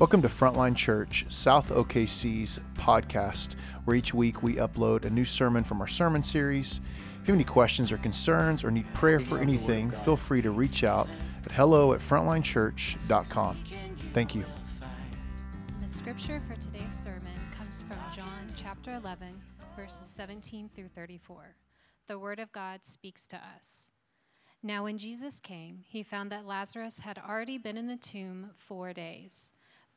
Welcome to Frontline Church, South OKC's podcast, where each week we upload a new sermon from our sermon series. If you have any questions or concerns or need prayer for anything, feel free to reach out at hello at frontlinechurch.com. Thank you. The scripture for today's sermon comes from John chapter 11, verses 17 through 34. The word of God speaks to us. Now, when Jesus came, he found that Lazarus had already been in the tomb four days.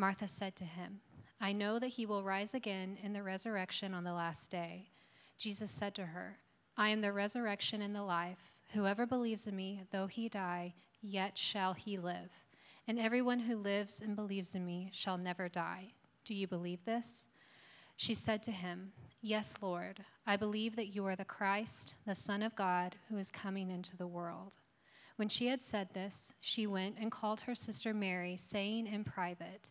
Martha said to him, I know that he will rise again in the resurrection on the last day. Jesus said to her, I am the resurrection and the life. Whoever believes in me, though he die, yet shall he live. And everyone who lives and believes in me shall never die. Do you believe this? She said to him, Yes, Lord, I believe that you are the Christ, the Son of God, who is coming into the world. When she had said this, she went and called her sister Mary, saying in private,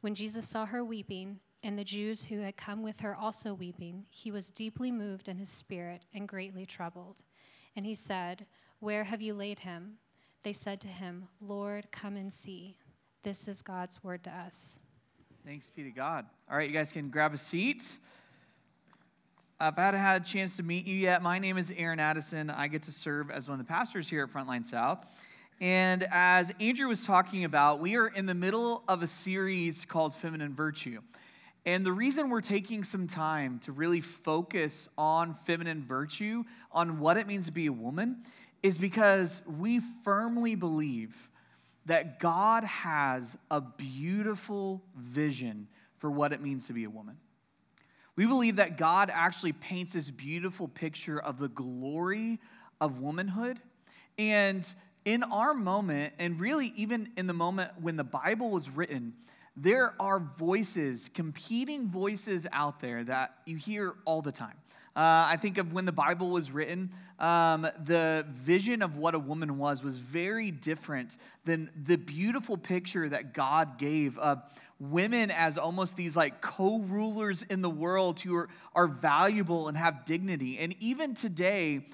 When Jesus saw her weeping, and the Jews who had come with her also weeping, he was deeply moved in his spirit and greatly troubled. And he said, Where have you laid him? They said to him, Lord, come and see. This is God's word to us. Thanks be to God. All right, you guys can grab a seat. I've had had a chance to meet you yet. My name is Aaron Addison. I get to serve as one of the pastors here at Frontline South. And as Andrew was talking about, we are in the middle of a series called Feminine Virtue. And the reason we're taking some time to really focus on feminine virtue, on what it means to be a woman, is because we firmly believe that God has a beautiful vision for what it means to be a woman. We believe that God actually paints this beautiful picture of the glory of womanhood. And in our moment, and really even in the moment when the Bible was written, there are voices, competing voices out there that you hear all the time. Uh, I think of when the Bible was written, um, the vision of what a woman was was very different than the beautiful picture that God gave of women as almost these like co rulers in the world who are, are valuable and have dignity. And even today,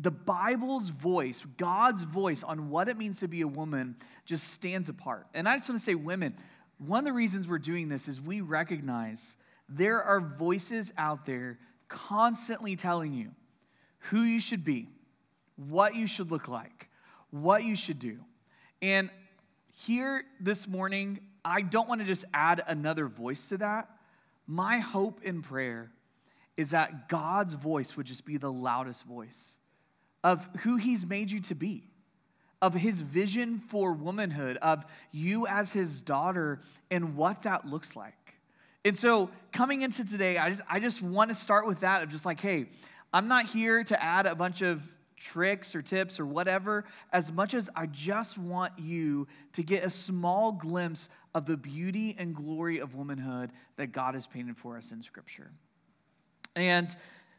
the Bible's voice, God's voice on what it means to be a woman, just stands apart. And I just want to say, women, one of the reasons we're doing this is we recognize there are voices out there constantly telling you who you should be, what you should look like, what you should do. And here this morning, I don't want to just add another voice to that. My hope and prayer is that God's voice would just be the loudest voice of who He's made you to be, of His vision for womanhood, of you as His daughter, and what that looks like. And so, coming into today, I just, I just want to start with that of just like, hey, I'm not here to add a bunch of tricks or tips or whatever, as much as I just want you to get a small glimpse of the beauty and glory of womanhood that God has painted for us in Scripture. And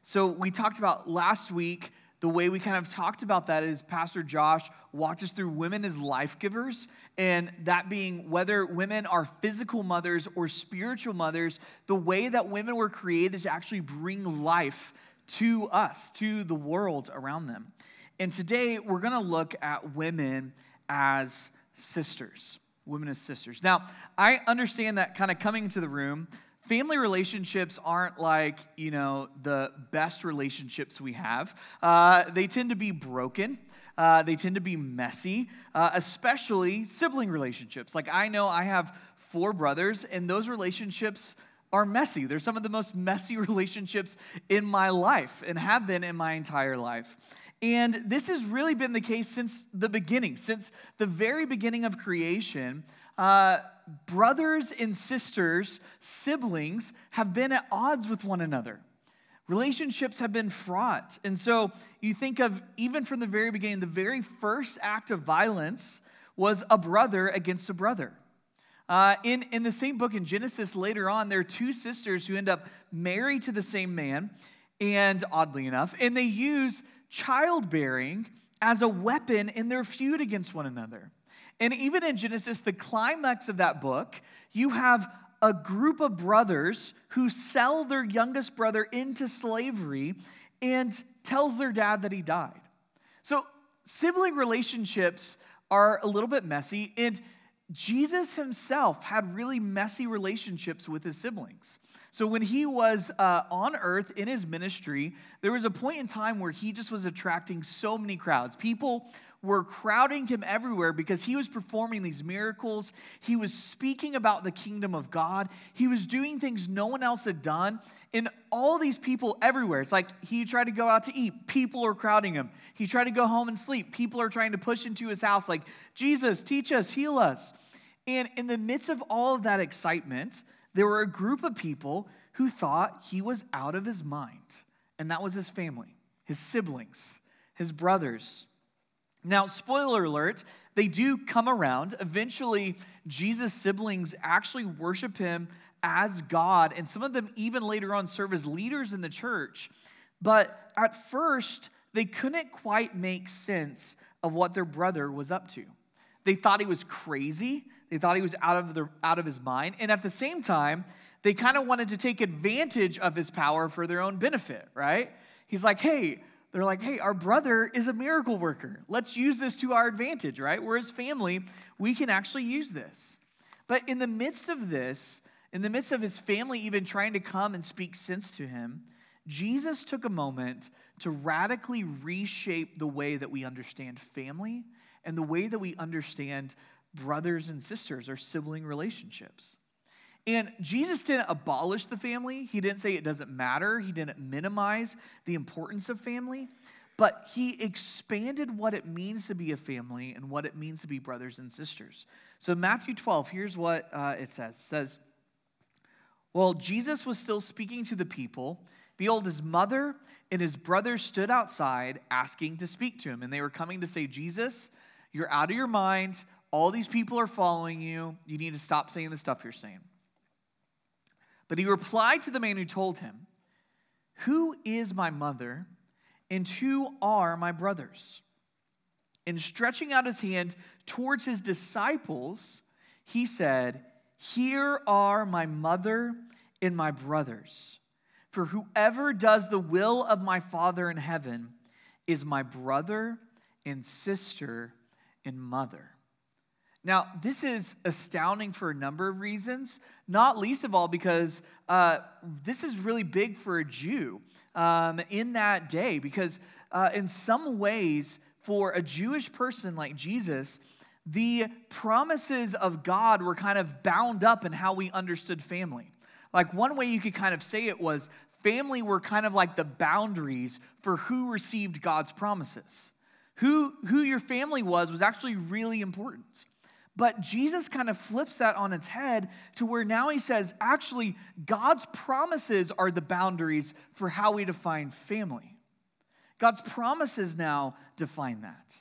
so we talked about last week. The way we kind of talked about that is Pastor Josh walked us through women as life givers, and that being whether women are physical mothers or spiritual mothers, the way that women were created to actually bring life to us, to the world around them. And today we're going to look at women as sisters. Women as sisters. Now, I understand that kind of coming to the room, family relationships aren't like, you know, the best relationships we have. Uh, they tend to be broken. Uh, they tend to be messy, uh, especially sibling relationships. Like, I know I have four brothers, and those relationships are messy. They're some of the most messy relationships in my life and have been in my entire life. And this has really been the case since the beginning, since the very beginning of creation. Uh, brothers and sisters, siblings, have been at odds with one another. Relationships have been fraught. And so you think of, even from the very beginning, the very first act of violence was a brother against a brother. Uh, in, in the same book in Genesis, later on, there are two sisters who end up married to the same man, and oddly enough, and they use childbearing as a weapon in their feud against one another. And even in Genesis, the climax of that book, you have a group of brothers who sell their youngest brother into slavery and tells their dad that he died. So sibling relationships are a little bit messy and Jesus himself had really messy relationships with his siblings. So, when he was uh, on earth in his ministry, there was a point in time where he just was attracting so many crowds. People were crowding him everywhere because he was performing these miracles. He was speaking about the kingdom of God. He was doing things no one else had done. And all these people everywhere, it's like he tried to go out to eat, people are crowding him. He tried to go home and sleep, people are trying to push into his house, like, Jesus, teach us, heal us. And in the midst of all of that excitement, there were a group of people who thought he was out of his mind. And that was his family, his siblings, his brothers. Now, spoiler alert, they do come around. Eventually, Jesus' siblings actually worship him as God, and some of them even later on serve as leaders in the church. But at first, they couldn't quite make sense of what their brother was up to. They thought he was crazy. They thought he was out of, the, out of his mind. And at the same time, they kind of wanted to take advantage of his power for their own benefit, right? He's like, hey, they're like, hey, our brother is a miracle worker. Let's use this to our advantage, right? We're his family. We can actually use this. But in the midst of this, in the midst of his family even trying to come and speak sense to him, Jesus took a moment to radically reshape the way that we understand family and the way that we understand brothers and sisters or sibling relationships. And Jesus didn't abolish the family. He didn't say it doesn't matter. He didn't minimize the importance of family. But he expanded what it means to be a family and what it means to be brothers and sisters. So, Matthew 12, here's what uh, it says It says, Well, Jesus was still speaking to the people. Behold, his mother and his brothers stood outside asking to speak to him. And they were coming to say, Jesus, you're out of your mind. All these people are following you. You need to stop saying the stuff you're saying. But he replied to the man who told him, Who is my mother and who are my brothers? And stretching out his hand towards his disciples, he said, Here are my mother and my brothers. For whoever does the will of my Father in heaven is my brother and sister and mother. Now, this is astounding for a number of reasons, not least of all because uh, this is really big for a Jew um, in that day, because uh, in some ways, for a Jewish person like Jesus, the promises of God were kind of bound up in how we understood family. Like one way you could kind of say it was family were kind of like the boundaries for who received God's promises. Who, who your family was was actually really important. But Jesus kind of flips that on its head to where now he says, actually, God's promises are the boundaries for how we define family. God's promises now define that.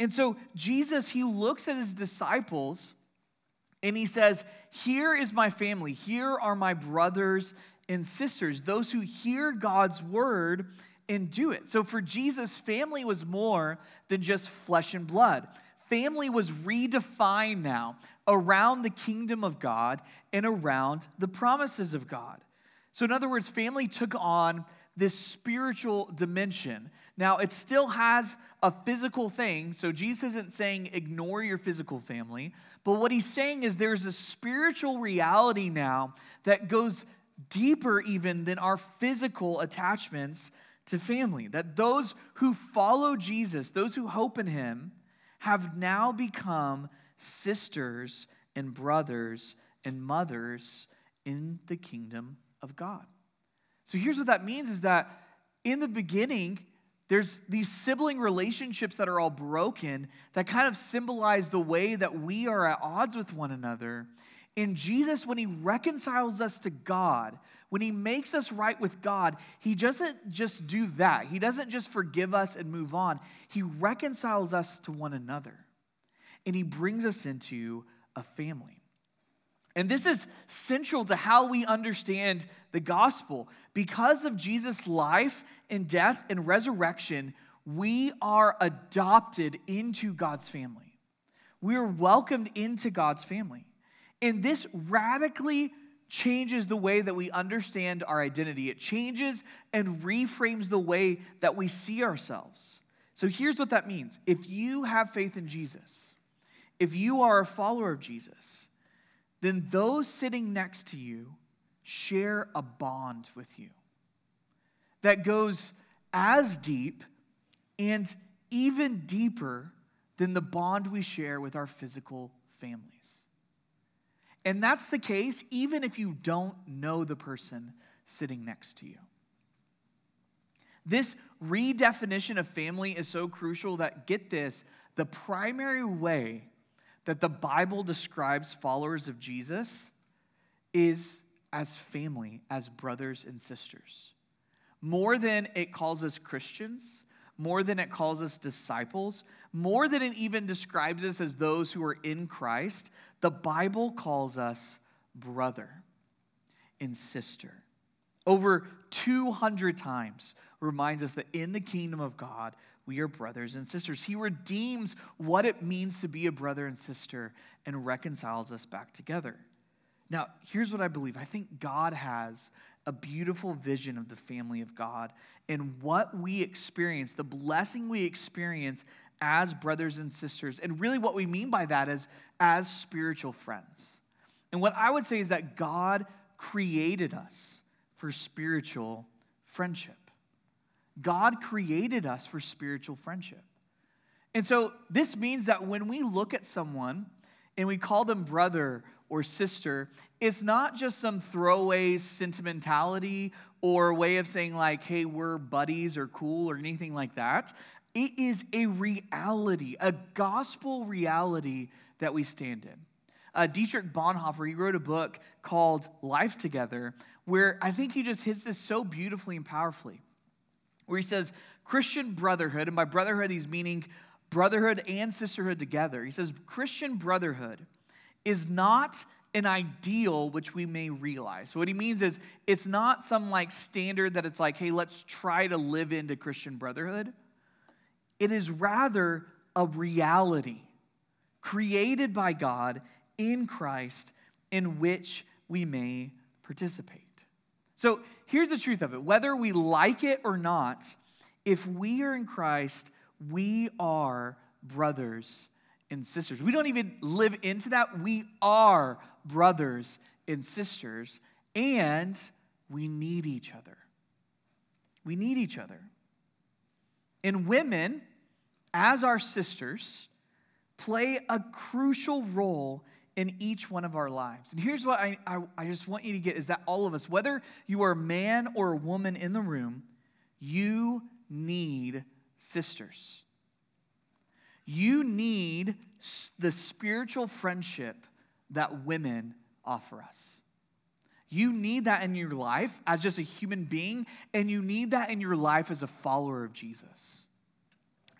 And so Jesus, he looks at his disciples and he says, Here is my family. Here are my brothers and sisters, those who hear God's word and do it. So for Jesus, family was more than just flesh and blood. Family was redefined now around the kingdom of God and around the promises of God. So, in other words, family took on this spiritual dimension. Now, it still has a physical thing, so Jesus isn't saying ignore your physical family, but what he's saying is there's a spiritual reality now that goes deeper even than our physical attachments to family. That those who follow Jesus, those who hope in him, have now become sisters and brothers and mothers in the kingdom of God. So here's what that means is that in the beginning, there's these sibling relationships that are all broken that kind of symbolize the way that we are at odds with one another. In Jesus, when he reconciles us to God, when he makes us right with God, he doesn't just do that. He doesn't just forgive us and move on. He reconciles us to one another. And he brings us into a family. And this is central to how we understand the gospel. Because of Jesus' life and death and resurrection, we are adopted into God's family. We are welcomed into God's family. And this radically changes the way that we understand our identity. It changes and reframes the way that we see ourselves. So here's what that means if you have faith in Jesus, if you are a follower of Jesus, then those sitting next to you share a bond with you that goes as deep and even deeper than the bond we share with our physical families. And that's the case even if you don't know the person sitting next to you. This redefinition of family is so crucial that, get this, the primary way that the Bible describes followers of Jesus is as family, as brothers and sisters. More than it calls us Christians, more than it calls us disciples, more than it even describes us as those who are in Christ, the Bible calls us brother and sister. Over 200 times reminds us that in the kingdom of God, we are brothers and sisters. He redeems what it means to be a brother and sister and reconciles us back together. Now, here's what I believe I think God has a beautiful vision of the family of God and what we experience, the blessing we experience as brothers and sisters. And really, what we mean by that is as spiritual friends. And what I would say is that God created us for spiritual friendship. God created us for spiritual friendship. And so this means that when we look at someone and we call them brother or sister, it's not just some throwaway sentimentality or way of saying, like, hey, we're buddies or cool or anything like that. It is a reality, a gospel reality that we stand in. Uh, Dietrich Bonhoeffer, he wrote a book called Life Together, where I think he just hits this so beautifully and powerfully where he says Christian brotherhood, and by brotherhood, he's meaning brotherhood and sisterhood together. He says Christian brotherhood is not an ideal which we may realize. So, what he means is it's not some like standard that it's like, hey, let's try to live into Christian brotherhood. It is rather a reality created by God in Christ in which we may participate. So here's the truth of it whether we like it or not, if we are in Christ, we are brothers and sisters. We don't even live into that. We are brothers and sisters, and we need each other. We need each other. And women, as our sisters, play a crucial role in each one of our lives. And here's what I, I, I, just want you to get is that all of us, whether you are a man or a woman in the room, you need sisters. You need the spiritual friendship that women offer us. You need that in your life as just a human being, and you need that in your life as a follower of Jesus.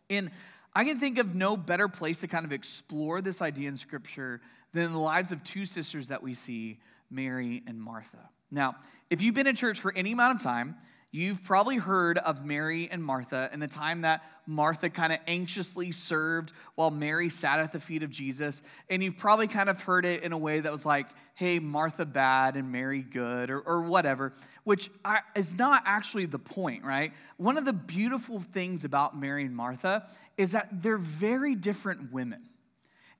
And I can think of no better place to kind of explore this idea in Scripture than the lives of two sisters that we see, Mary and Martha. Now, if you've been in church for any amount of time, You've probably heard of Mary and Martha and the time that Martha kind of anxiously served while Mary sat at the feet of Jesus. And you've probably kind of heard it in a way that was like, hey, Martha bad and Mary good, or, or whatever, which is not actually the point, right? One of the beautiful things about Mary and Martha is that they're very different women.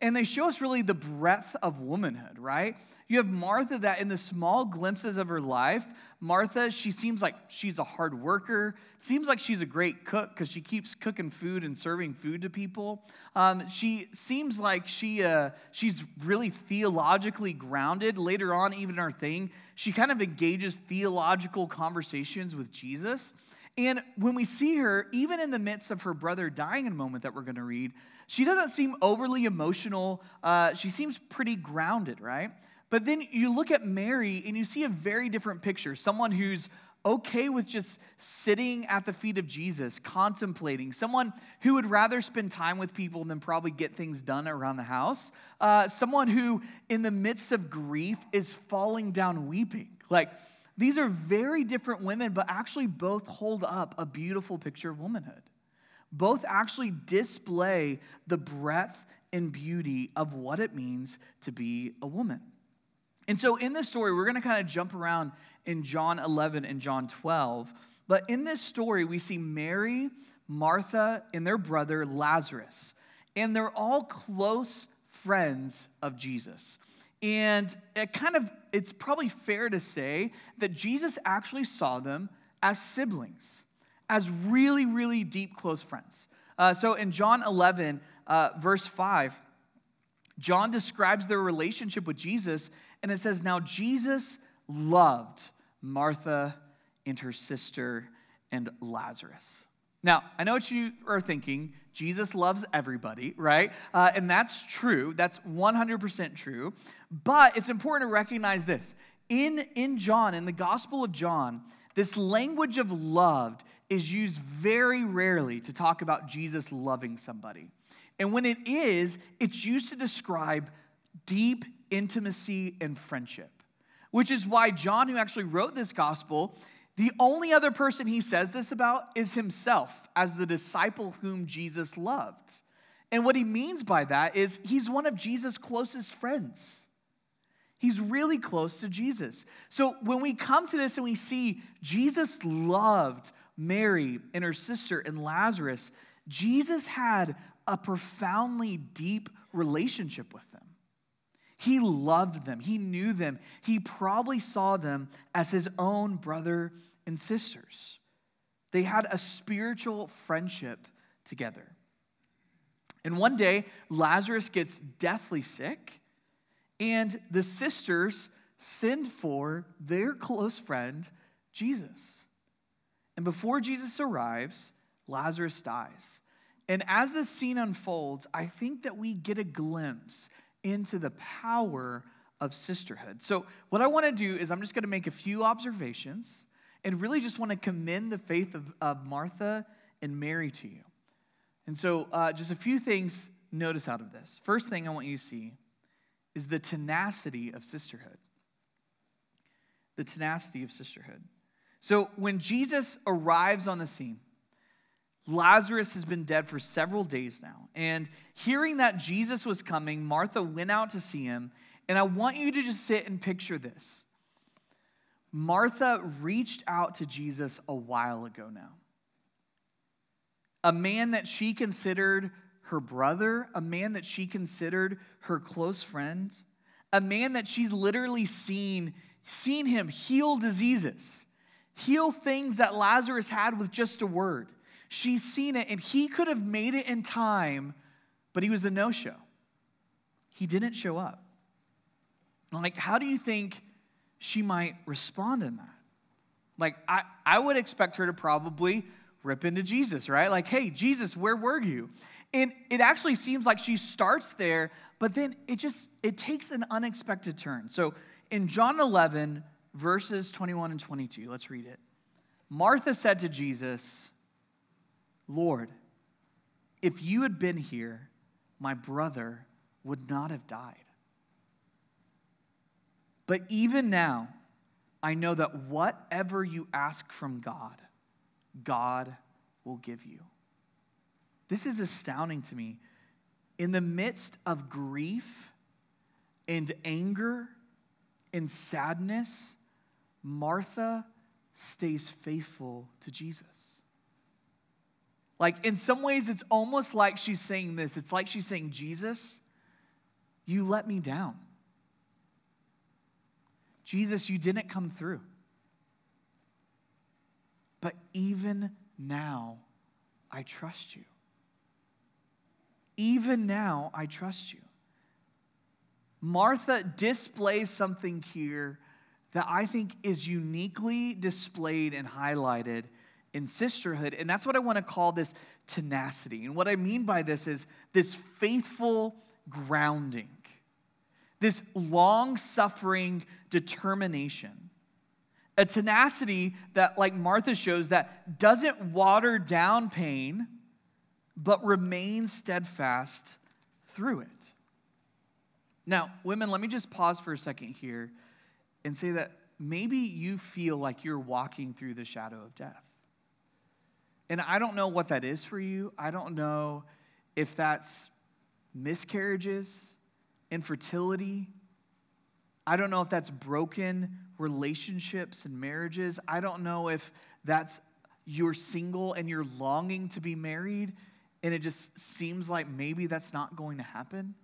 And they show us really the breadth of womanhood, right? You have Martha that in the small glimpses of her life, Martha, she seems like she's a hard worker. Seems like she's a great cook because she keeps cooking food and serving food to people. Um, she seems like she uh, she's really theologically grounded. Later on, even in her thing, she kind of engages theological conversations with Jesus. And when we see her, even in the midst of her brother dying in a moment that we're going to read, she doesn't seem overly emotional. Uh, she seems pretty grounded, right? But then you look at Mary and you see a very different picture someone who's okay with just sitting at the feet of Jesus, contemplating, someone who would rather spend time with people than probably get things done around the house, uh, someone who, in the midst of grief, is falling down weeping. Like, these are very different women, but actually both hold up a beautiful picture of womanhood. Both actually display the breadth and beauty of what it means to be a woman. And so in this story, we're going to kind of jump around in John 11 and John 12. But in this story, we see Mary, Martha, and their brother Lazarus. And they're all close friends of Jesus. And it kind of, it's probably fair to say that Jesus actually saw them as siblings, as really, really deep, close friends. Uh, so in John 11, uh, verse 5, John describes their relationship with Jesus, and it says, Now Jesus loved Martha and her sister and Lazarus. Now, I know what you are thinking. Jesus loves everybody, right? Uh, and that's true. That's 100% true. But it's important to recognize this. In, in John, in the Gospel of John, this language of loved is used very rarely to talk about Jesus loving somebody. And when it is, it's used to describe deep intimacy and friendship, which is why John, who actually wrote this gospel, the only other person he says this about is himself as the disciple whom Jesus loved. And what he means by that is he's one of Jesus' closest friends. He's really close to Jesus. So when we come to this and we see Jesus loved Mary and her sister and Lazarus, Jesus had a profoundly deep relationship with them. He loved them, he knew them, he probably saw them as his own brother and sisters. They had a spiritual friendship together. And one day, Lazarus gets deathly sick, and the sisters send for their close friend, Jesus. And before Jesus arrives, Lazarus dies. And as the scene unfolds, I think that we get a glimpse into the power of sisterhood. So, what I want to do is, I'm just going to make a few observations and really just want to commend the faith of, of Martha and Mary to you. And so, uh, just a few things notice out of this. First thing I want you to see is the tenacity of sisterhood. The tenacity of sisterhood. So, when Jesus arrives on the scene, Lazarus has been dead for several days now. And hearing that Jesus was coming, Martha went out to see him. And I want you to just sit and picture this. Martha reached out to Jesus a while ago now. A man that she considered her brother, a man that she considered her close friend, a man that she's literally seen seen him heal diseases, heal things that Lazarus had with just a word. She's seen it, and he could have made it in time, but he was a no show. He didn't show up. Like, how do you think she might respond in that? Like, I, I would expect her to probably rip into Jesus, right? Like, hey, Jesus, where were you? And it actually seems like she starts there, but then it just it takes an unexpected turn. So in John 11, verses 21 and 22, let's read it. Martha said to Jesus, Lord, if you had been here, my brother would not have died. But even now, I know that whatever you ask from God, God will give you. This is astounding to me. In the midst of grief and anger and sadness, Martha stays faithful to Jesus. Like, in some ways, it's almost like she's saying this. It's like she's saying, Jesus, you let me down. Jesus, you didn't come through. But even now, I trust you. Even now, I trust you. Martha displays something here that I think is uniquely displayed and highlighted in sisterhood. And that's what I want to call this tenacity. And what I mean by this is this faithful grounding, this long suffering determination. A tenacity that, like Martha shows, that doesn't water down pain, but remains steadfast through it. Now, women, let me just pause for a second here and say that maybe you feel like you're walking through the shadow of death. And I don't know what that is for you. I don't know if that's miscarriages, infertility. I don't know if that's broken relationships and marriages. I don't know if that's you're single and you're longing to be married and it just seems like maybe that's not going to happen.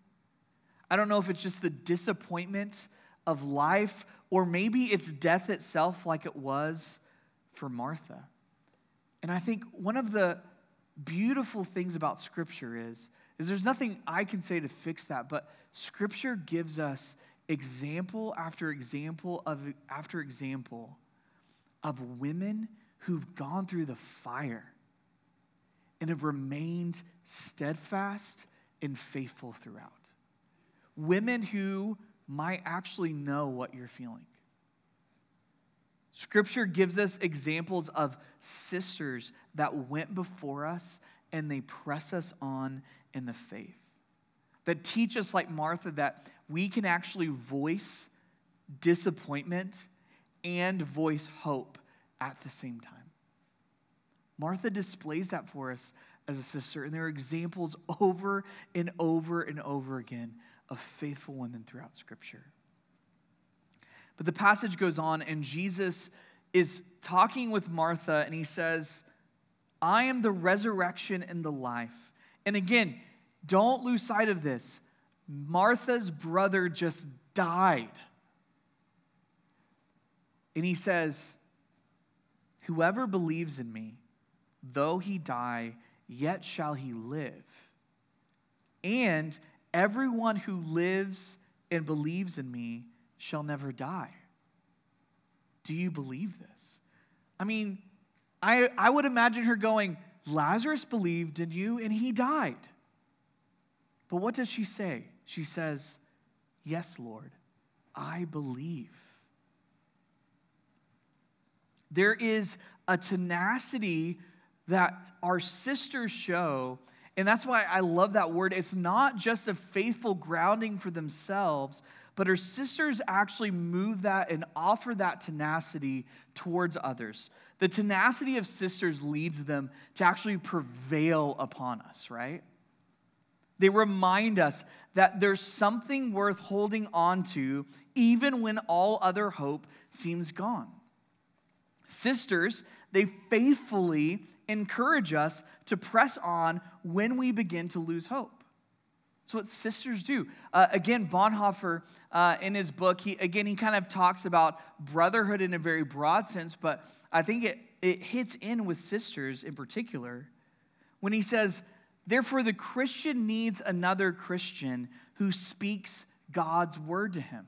I don't know if it's just the disappointment of life or maybe it's death itself like it was for Martha. And I think one of the beautiful things about Scripture is, is there's nothing I can say to fix that, but Scripture gives us example after example of after example of women who've gone through the fire and have remained steadfast and faithful throughout. Women who might actually know what you're feeling. Scripture gives us examples of sisters that went before us and they press us on in the faith. That teach us, like Martha, that we can actually voice disappointment and voice hope at the same time. Martha displays that for us as a sister, and there are examples over and over and over again of faithful women throughout Scripture. But the passage goes on, and Jesus is talking with Martha, and he says, I am the resurrection and the life. And again, don't lose sight of this. Martha's brother just died. And he says, Whoever believes in me, though he die, yet shall he live. And everyone who lives and believes in me shall never die. Do you believe this? I mean, I, I would imagine her going, Lazarus believed in you and he died. But what does she say? She says, Yes, Lord, I believe. There is a tenacity that our sisters show and that's why I love that word. It's not just a faithful grounding for themselves, but her sisters actually move that and offer that tenacity towards others. The tenacity of sisters leads them to actually prevail upon us, right? They remind us that there's something worth holding on to even when all other hope seems gone. Sisters, they faithfully encourage us to press on when we begin to lose hope. That's what sisters do. Uh, again, Bonhoeffer, uh, in his book, he again he kind of talks about brotherhood in a very broad sense, but I think it, it hits in with sisters in particular when he says, Therefore, the Christian needs another Christian who speaks God's word to him.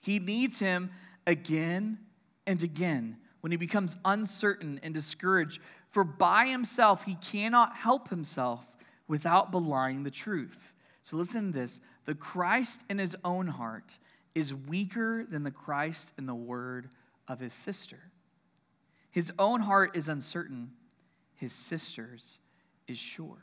He needs him again and again when he becomes uncertain and discouraged, for by himself he cannot help himself without belying the truth. So listen to this the Christ in his own heart is weaker than the Christ in the word of his sister. His own heart is uncertain, his sister's is sure.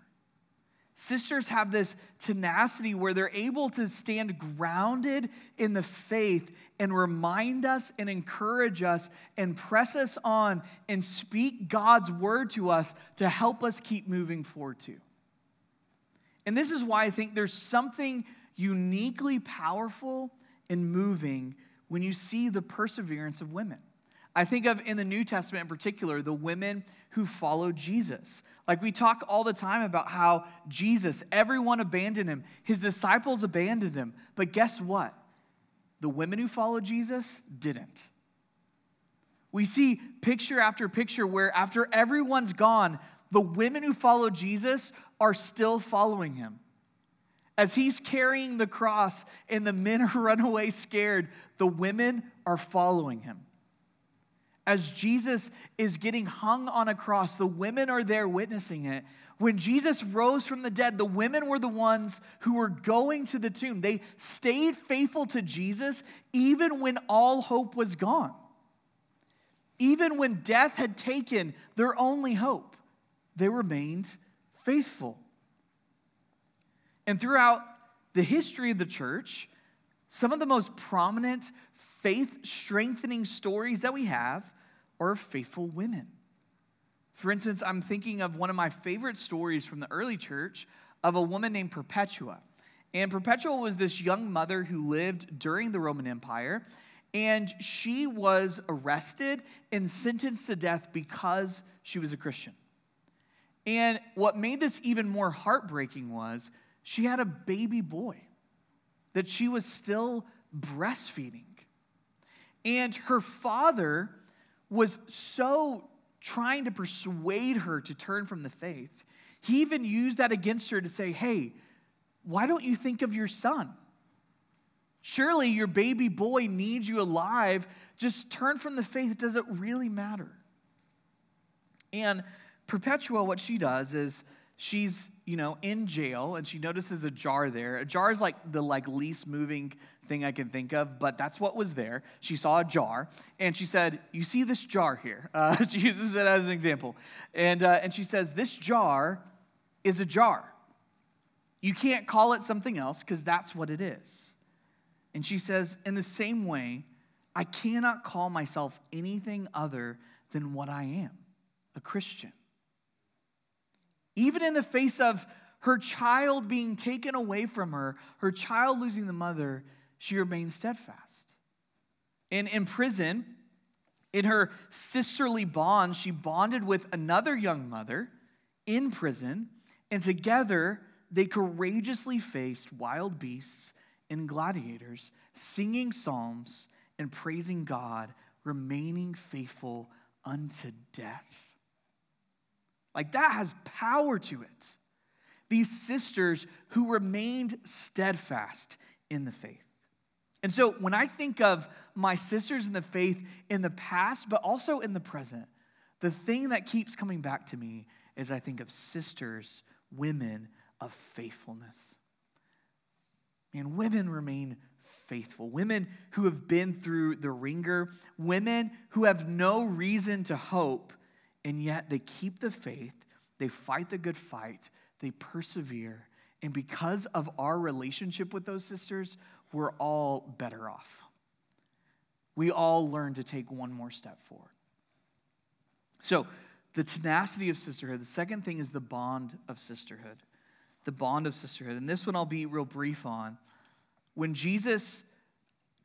Sisters have this tenacity where they're able to stand grounded in the faith and remind us and encourage us and press us on and speak God's word to us to help us keep moving forward too. And this is why I think there's something uniquely powerful and moving when you see the perseverance of women. I think of in the New Testament in particular, the women who followed Jesus. Like we talk all the time about how Jesus, everyone abandoned him, his disciples abandoned him. But guess what? the women who followed Jesus didn't. We see picture after picture where, after everyone's gone, the women who followed Jesus are still following him. As he's carrying the cross and the men are run away scared, the women are following him. As Jesus is getting hung on a cross, the women are there witnessing it. When Jesus rose from the dead, the women were the ones who were going to the tomb. They stayed faithful to Jesus even when all hope was gone. Even when death had taken their only hope, they remained faithful. And throughout the history of the church, some of the most prominent faith strengthening stories that we have are faithful women. For instance, I'm thinking of one of my favorite stories from the early church of a woman named Perpetua. And Perpetua was this young mother who lived during the Roman Empire, and she was arrested and sentenced to death because she was a Christian. And what made this even more heartbreaking was she had a baby boy that she was still breastfeeding. And her father was so trying to persuade her to turn from the faith. He even used that against her to say, Hey, why don't you think of your son? Surely your baby boy needs you alive. Just turn from the faith. Does it really matter? And Perpetua, what she does is she's you know in jail and she notices a jar there. A jar is like the like least moving thing i can think of but that's what was there. She saw a jar and she said you see this jar here? Uh, she uses it as an example. And, uh, and she says this jar is a jar. You can't call it something else because that's what it is. And she says in the same way i cannot call myself anything other than what i am a christian even in the face of her child being taken away from her, her child losing the mother, she remained steadfast. In prison, in her sisterly bond, she bonded with another young mother in prison, and together they courageously faced wild beasts and gladiators, singing psalms and praising God, remaining faithful unto death. Like that has power to it. These sisters who remained steadfast in the faith. And so when I think of my sisters in the faith in the past, but also in the present, the thing that keeps coming back to me is I think of sisters, women of faithfulness. And women remain faithful. Women who have been through the ringer, women who have no reason to hope and yet they keep the faith, they fight the good fight, they persevere. And because of our relationship with those sisters, we're all better off. We all learn to take one more step forward. So, the tenacity of sisterhood. The second thing is the bond of sisterhood. The bond of sisterhood. And this one I'll be real brief on. When Jesus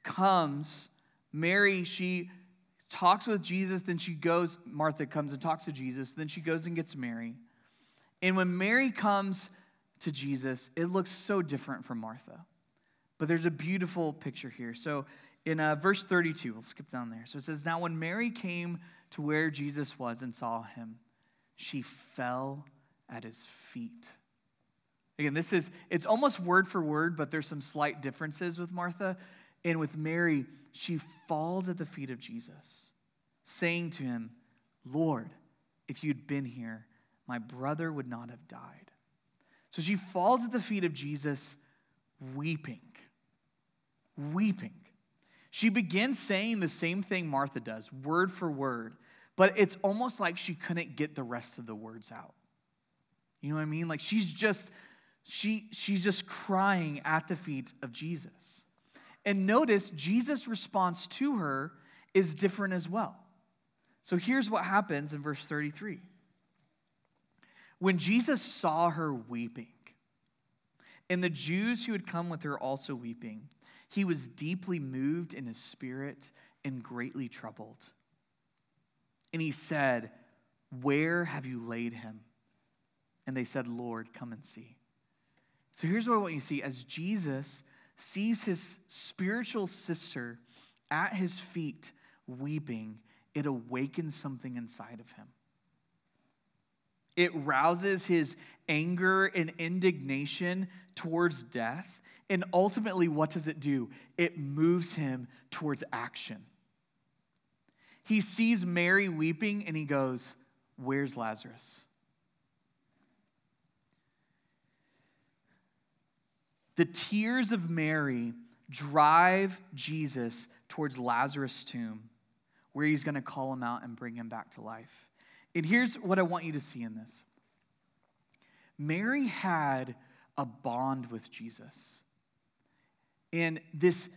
comes, Mary, she talks with Jesus, then she goes, Martha comes and talks to Jesus, then she goes and gets Mary. And when Mary comes to Jesus, it looks so different from Martha. But there's a beautiful picture here. So in uh, verse 32, we'll skip down there. So it says, Now when Mary came to where Jesus was and saw him, she fell at his feet. Again, this is, it's almost word for word, but there's some slight differences with Martha. And with Mary, she falls at the feet of Jesus, saying to him, Lord, if you'd been here, my brother would not have died. So she falls at the feet of Jesus, weeping. Weeping. She begins saying the same thing Martha does, word for word, but it's almost like she couldn't get the rest of the words out. You know what I mean? Like she's just she she's just crying at the feet of Jesus. And notice Jesus' response to her is different as well. So here's what happens in verse 33. When Jesus saw her weeping, and the Jews who had come with her also weeping, he was deeply moved in his spirit and greatly troubled. And he said, Where have you laid him? And they said, Lord, come and see. So here's what I want you to see. As Jesus sees his spiritual sister at his feet weeping, it awakens something inside of him. It rouses his anger and indignation towards death. And ultimately, what does it do? It moves him towards action. He sees Mary weeping and he goes, Where's Lazarus? The tears of Mary drive Jesus towards Lazarus' tomb, where he's going to call him out and bring him back to life. And here's what I want you to see in this Mary had a bond with Jesus and this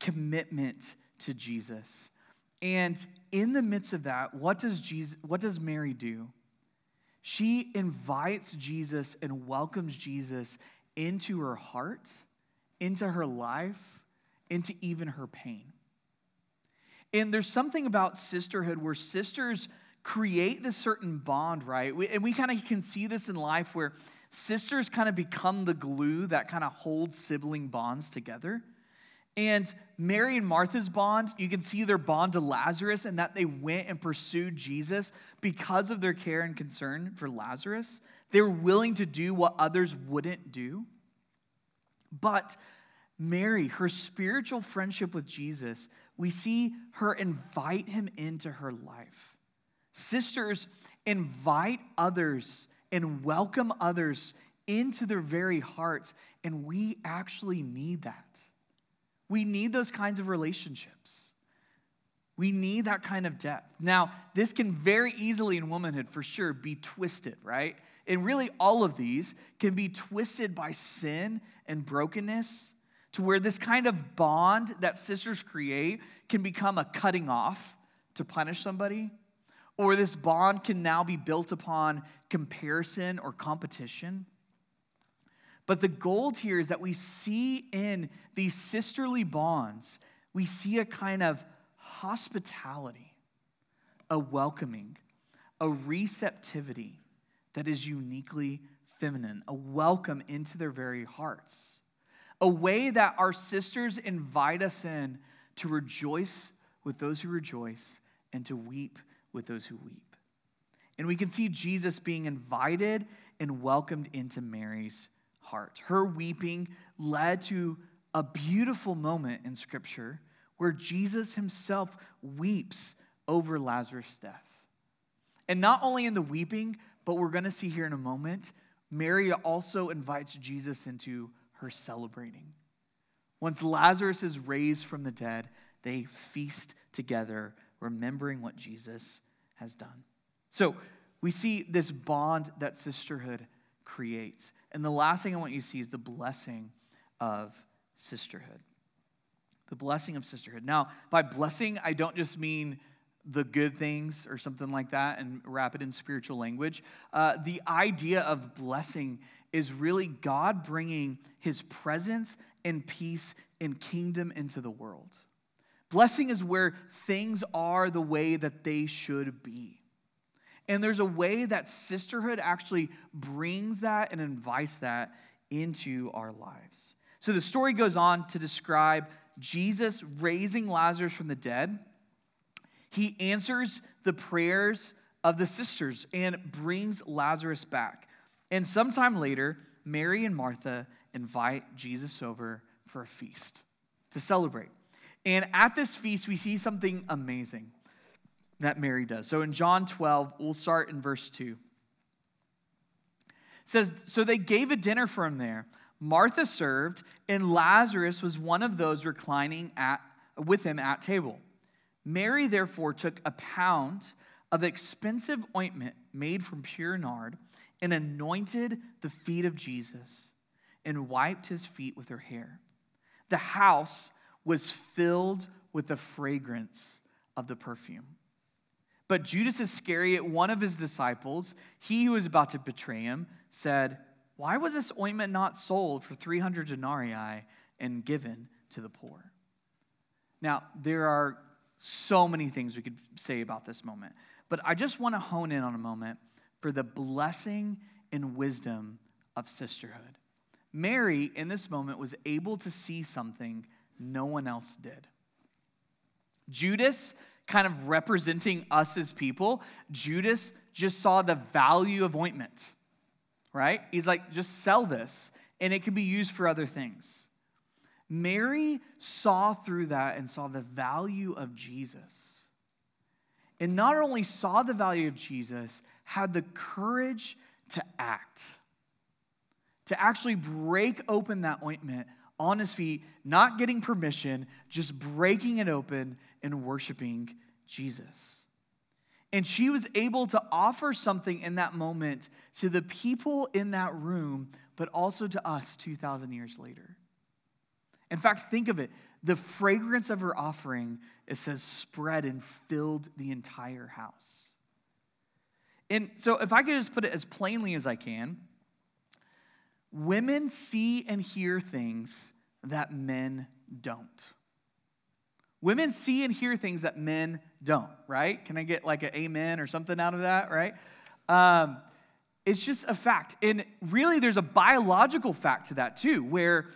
commitment to Jesus. And in the midst of that, what does Jesus what does Mary do? She invites Jesus and welcomes Jesus into her heart, into her life, into even her pain. And there's something about sisterhood where sisters create this certain bond, right? We, and we kind of can see this in life where sisters kind of become the glue that kind of holds sibling bonds together. And Mary and Martha's bond, you can see their bond to Lazarus and that they went and pursued Jesus because of their care and concern for Lazarus. They were willing to do what others wouldn't do. But Mary, her spiritual friendship with Jesus, we see her invite him into her life. Sisters invite others and welcome others into their very hearts, and we actually need that. We need those kinds of relationships. We need that kind of depth. Now, this can very easily in womanhood, for sure, be twisted, right? And really, all of these can be twisted by sin and brokenness to where this kind of bond that sisters create can become a cutting off to punish somebody, or this bond can now be built upon comparison or competition. But the gold here is that we see in these sisterly bonds, we see a kind of hospitality, a welcoming, a receptivity that is uniquely feminine, a welcome into their very hearts, a way that our sisters invite us in to rejoice with those who rejoice and to weep with those who weep. And we can see Jesus being invited and welcomed into Mary's heart. Her weeping led to a beautiful moment in Scripture where Jesus himself weeps over Lazarus' death. And not only in the weeping, but we're going to see here in a moment, Mary also invites Jesus into her celebrating. Once Lazarus is raised from the dead, they feast together, remembering what Jesus has done. So we see this bond that sisterhood creates. And the last thing I want you to see is the blessing of sisterhood. The blessing of sisterhood. Now, by blessing, I don't just mean the good things or something like that and wrap it in spiritual language. Uh, the idea of blessing is really God bringing his presence and peace and kingdom into the world. Blessing is where things are the way that they should be. And there's a way that sisterhood actually brings that and invites that into our lives. So the story goes on to describe Jesus raising Lazarus from the dead. He answers the prayers of the sisters and brings Lazarus back. And sometime later, Mary and Martha invite Jesus over for a feast to celebrate. And at this feast, we see something amazing that Mary does. So in John 12, we'll start in verse 2. It says, So they gave a dinner for him there. Martha served, and Lazarus was one of those reclining at, with him at table. Mary therefore took a pound of expensive ointment made from pure nard and anointed the feet of Jesus and wiped his feet with her hair. The house was filled with the fragrance of the perfume. But Judas Iscariot, one of his disciples, he who was about to betray him, said, Why was this ointment not sold for 300 denarii and given to the poor? Now, there are so many things we could say about this moment, but I just want to hone in on a moment for the blessing and wisdom of sisterhood. Mary, in this moment, was able to see something no one else did. Judas, kind of representing us as people, Judas just saw the value of ointment, right? He's like, just sell this, and it can be used for other things. Mary saw through that and saw the value of Jesus. And not only saw the value of Jesus, had the courage to act, to actually break open that ointment on his feet, not getting permission, just breaking it open and worshiping Jesus. And she was able to offer something in that moment to the people in that room, but also to us 2,000 years later. In fact, think of it the fragrance of her offering, it says, spread and filled the entire house. And so, if I could just put it as plainly as I can, women see and hear things that men don't. Women see and hear things that men don't, right? Can I get like an amen or something out of that, right? Um, it's just a fact. And really, there's a biological fact to that too, where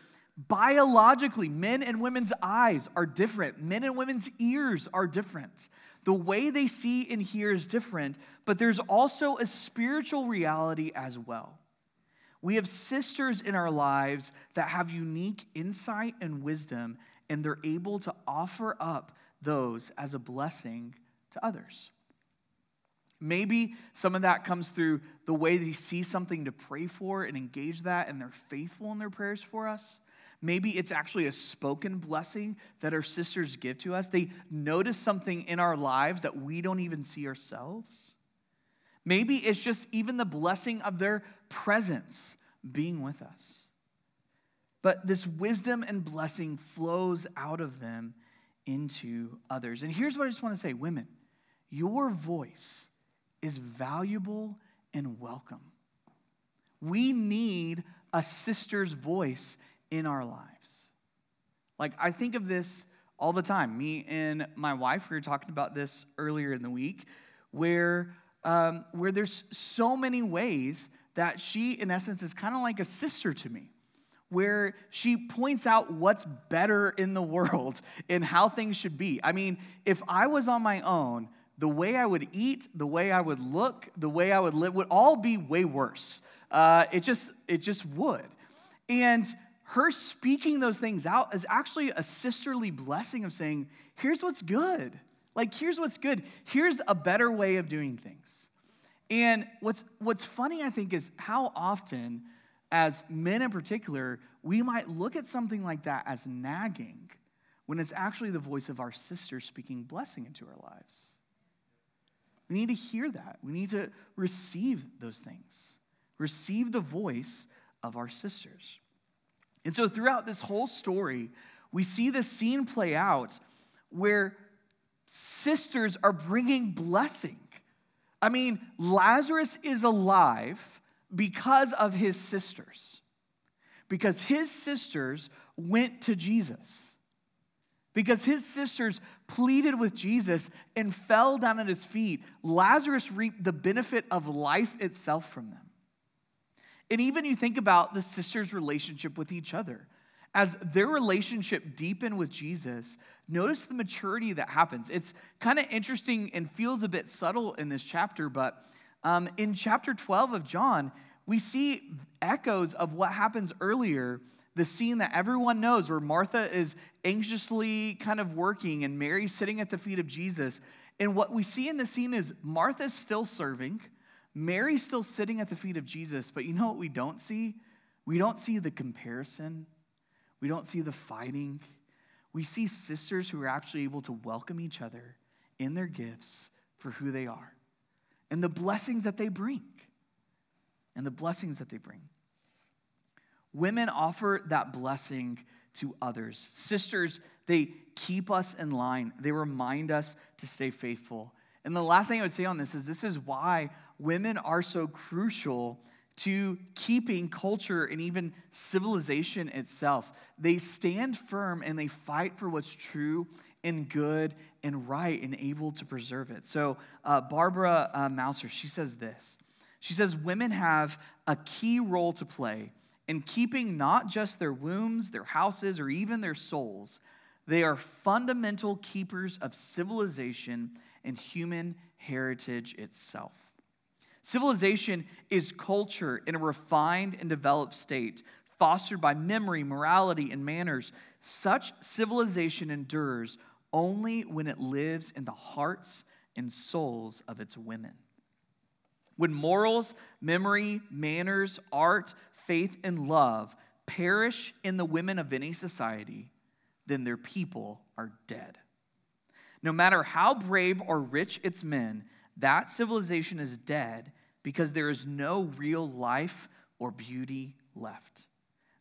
biologically, men and women's eyes are different, men and women's ears are different. The way they see and hear is different, but there's also a spiritual reality as well. We have sisters in our lives that have unique insight and wisdom, and they're able to offer up those as a blessing to others. Maybe some of that comes through the way they see something to pray for and engage that, and they're faithful in their prayers for us. Maybe it's actually a spoken blessing that our sisters give to us. They notice something in our lives that we don't even see ourselves. Maybe it's just even the blessing of their presence being with us. But this wisdom and blessing flows out of them into others. And here's what I just want to say women, your voice is valuable and welcome. We need a sister's voice in our lives. Like, I think of this all the time. Me and my wife, we were talking about this earlier in the week, where, um, where there's so many ways that she, in essence, is kind of like a sister to me, where she points out what's better in the world and how things should be. I mean, if I was on my own, the way I would eat, the way I would look, the way I would live would all be way worse. Uh, it just, it just would. And her speaking those things out is actually a sisterly blessing of saying, here's what's good. Like, here's what's good. Here's a better way of doing things. And what's, what's funny, I think, is how often, as men in particular, we might look at something like that as nagging when it's actually the voice of our sister speaking blessing into our lives. We need to hear that. We need to receive those things, receive the voice of our sisters. And so, throughout this whole story, we see this scene play out where sisters are bringing blessing. I mean, Lazarus is alive because of his sisters, because his sisters went to Jesus, because his sisters pleaded with Jesus and fell down at his feet. Lazarus reaped the benefit of life itself from them. And even you think about the sisters' relationship with each other. As their relationship deepened with Jesus, notice the maturity that happens. It's kind of interesting and feels a bit subtle in this chapter, but um, in chapter 12 of John, we see echoes of what happens earlier the scene that everyone knows where Martha is anxiously kind of working and Mary sitting at the feet of Jesus. And what we see in the scene is Martha's still serving, Mary's still sitting at the feet of Jesus, but you know what we don't see? We don't see the comparison. We don't see the fighting. We see sisters who are actually able to welcome each other in their gifts for who they are and the blessings that they bring. And the blessings that they bring. Women offer that blessing to others. Sisters, they keep us in line, they remind us to stay faithful. And the last thing I would say on this is this is why women are so crucial to keeping culture and even civilization itself. They stand firm and they fight for what's true and good and right and able to preserve it. So, uh, Barbara uh, Mouser, she says this. She says, Women have a key role to play in keeping not just their wombs, their houses, or even their souls. They are fundamental keepers of civilization and human heritage itself. Civilization is culture in a refined and developed state, fostered by memory, morality, and manners. Such civilization endures only when it lives in the hearts and souls of its women. When morals, memory, manners, art, faith, and love perish in the women of any society, then their people are dead. No matter how brave or rich its men, that civilization is dead because there is no real life or beauty left.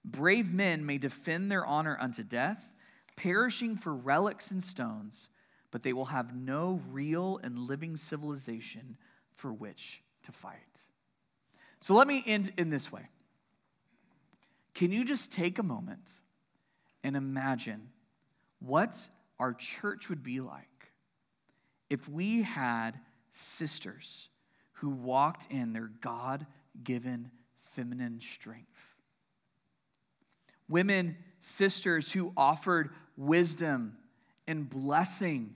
Brave men may defend their honor unto death, perishing for relics and stones, but they will have no real and living civilization for which to fight. So let me end in this way. Can you just take a moment and imagine what our church would be like if we had sisters who walked in their God given feminine strength? Women, sisters who offered wisdom and blessing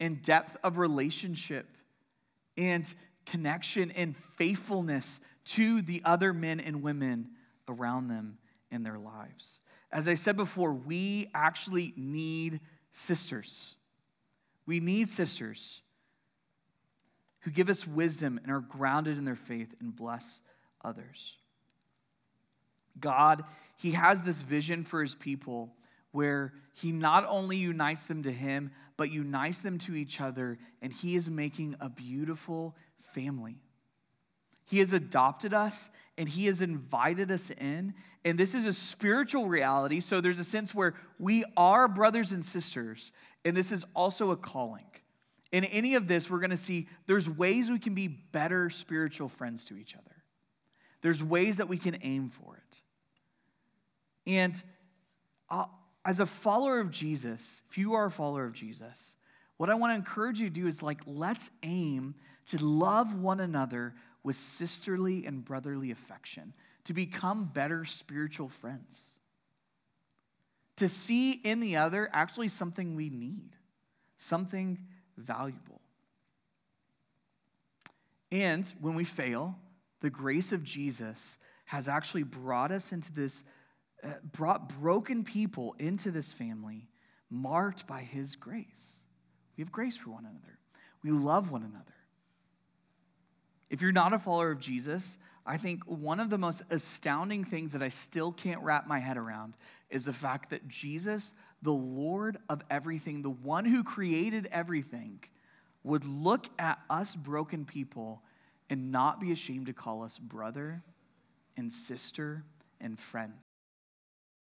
and depth of relationship and connection and faithfulness to the other men and women around them in their lives. As I said before, we actually need sisters. We need sisters who give us wisdom and are grounded in their faith and bless others. God, He has this vision for His people where He not only unites them to Him, but unites them to each other, and He is making a beautiful family. He has adopted us and He has invited us in. And this is a spiritual reality. So there's a sense where we are brothers and sisters, and this is also a calling. In any of this, we're going to see there's ways we can be better spiritual friends to each other. There's ways that we can aim for it. And uh, as a follower of Jesus, if you are a follower of Jesus, what I want to encourage you to do is like, let's aim to love one another with sisterly and brotherly affection, to become better spiritual friends, to see in the other actually something we need, something valuable. And when we fail, the grace of Jesus has actually brought us into this, uh, brought broken people into this family marked by his grace. We have grace for one another, we love one another. If you're not a follower of Jesus, I think one of the most astounding things that I still can't wrap my head around is the fact that Jesus, the Lord of everything, the one who created everything, would look at us broken people and not be ashamed to call us brother and sister and friend.